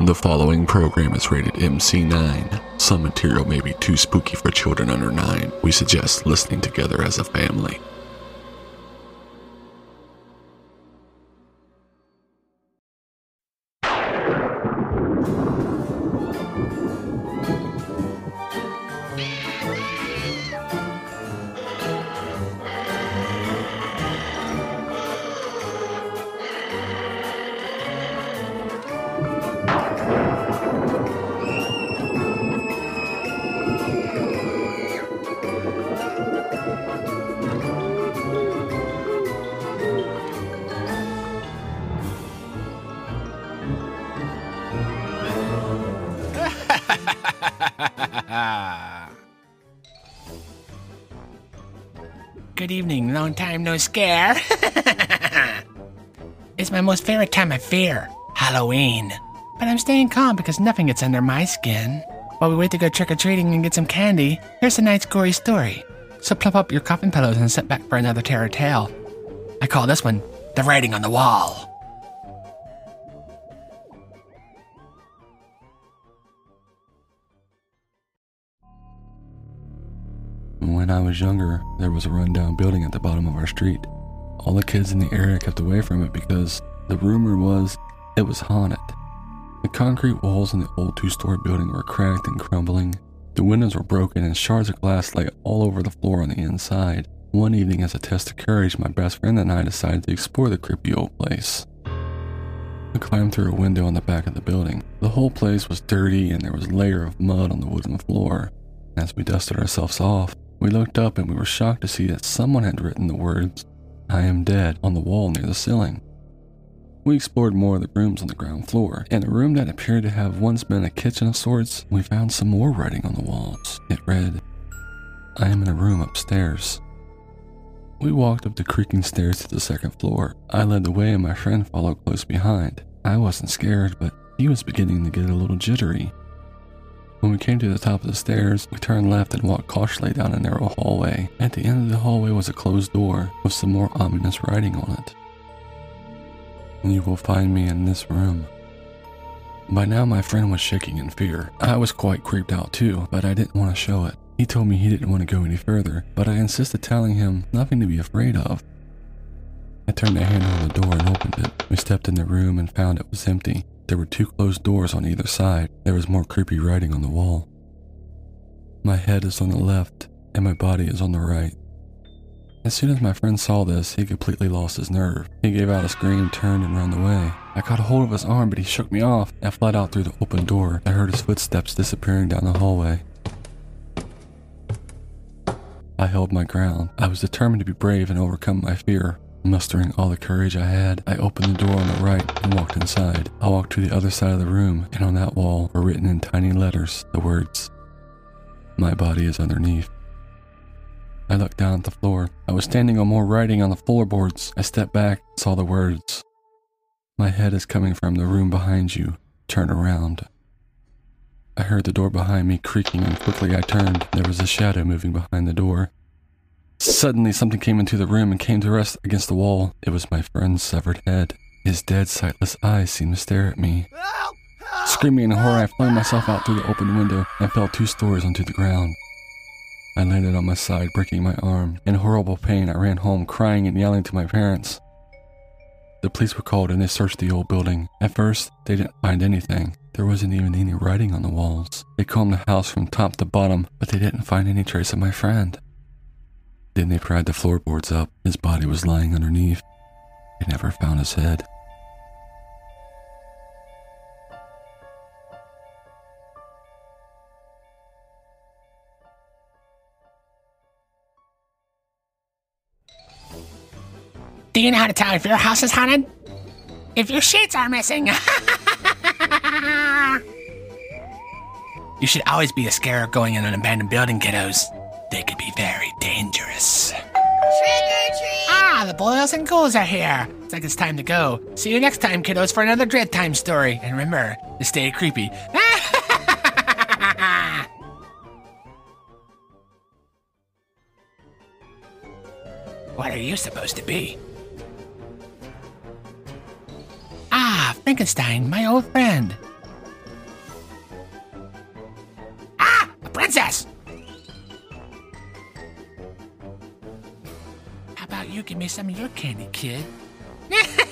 The following program is rated MC9. Some material may be too spooky for children under 9. We suggest listening together as a family. Good evening, long time no scare. it's my most favorite time of fear, Halloween. But I'm staying calm because nothing gets under my skin. While we wait to go trick or treating and get some candy, here's tonight's gory story. So plump up your coffin pillows and sit back for another terror tale. I call this one The Writing on the Wall. When I was younger, there was a rundown building at the bottom of our street. All the kids in the area kept away from it because the rumor was it was haunted. The concrete walls in the old two story building were cracked and crumbling. The windows were broken and shards of glass lay all over the floor on the inside. One evening, as a test of courage, my best friend and I decided to explore the creepy old place. We climbed through a window on the back of the building. The whole place was dirty and there was a layer of mud on the wooden floor. As we dusted ourselves off, we looked up and we were shocked to see that someone had written the words, I am dead, on the wall near the ceiling. We explored more of the rooms on the ground floor. In a room that appeared to have once been a kitchen of sorts, we found some more writing on the walls. It read, I am in a room upstairs. We walked up the creaking stairs to the second floor. I led the way and my friend followed close behind. I wasn't scared, but he was beginning to get a little jittery. When we came to the top of the stairs, we turned left and walked cautiously down a narrow hallway. At the end of the hallway was a closed door with some more ominous writing on it. You will find me in this room. By now, my friend was shaking in fear. I was quite creeped out too, but I didn't want to show it. He told me he didn't want to go any further, but I insisted telling him nothing to be afraid of. I turned the handle on the door and opened it. We stepped in the room and found it was empty. There were two closed doors on either side. There was more creepy writing on the wall. My head is on the left, and my body is on the right. As soon as my friend saw this, he completely lost his nerve. He gave out a scream, turned, and ran away. I caught hold of his arm, but he shook me off. I fled out through the open door. I heard his footsteps disappearing down the hallway. I held my ground. I was determined to be brave and overcome my fear. Mustering all the courage I had, I opened the door on the right and walked inside. I walked to the other side of the room, and on that wall were written in tiny letters the words, My body is underneath. I looked down at the floor. I was standing on more writing on the floorboards. I stepped back and saw the words, My head is coming from the room behind you. Turn around. I heard the door behind me creaking, and quickly I turned. There was a shadow moving behind the door. Suddenly, something came into the room and came to rest against the wall. It was my friend's severed head. His dead, sightless eyes seemed to stare at me. Help! Screaming in horror, I flung myself out through the open window and fell two stories onto the ground. I landed on my side, breaking my arm. In horrible pain, I ran home, crying and yelling to my parents. The police were called and they searched the old building. At first, they didn't find anything. There wasn't even any writing on the walls. They combed the house from top to bottom, but they didn't find any trace of my friend. Then they pried the floorboards up. His body was lying underneath. They never found his head. Do you know how to tell if your house is haunted? If your sheets are missing. you should always be scared of going in an abandoned building, kiddos. They could be very dangerous. Trick or treat! Ah, the boys and ghouls are here. It's like it's time to go. See you next time, kiddos, for another Dread Time story. And remember to stay creepy. what are you supposed to be? Ah, Frankenstein, my old friend. Ah, a princess! you give me some of your candy, kid?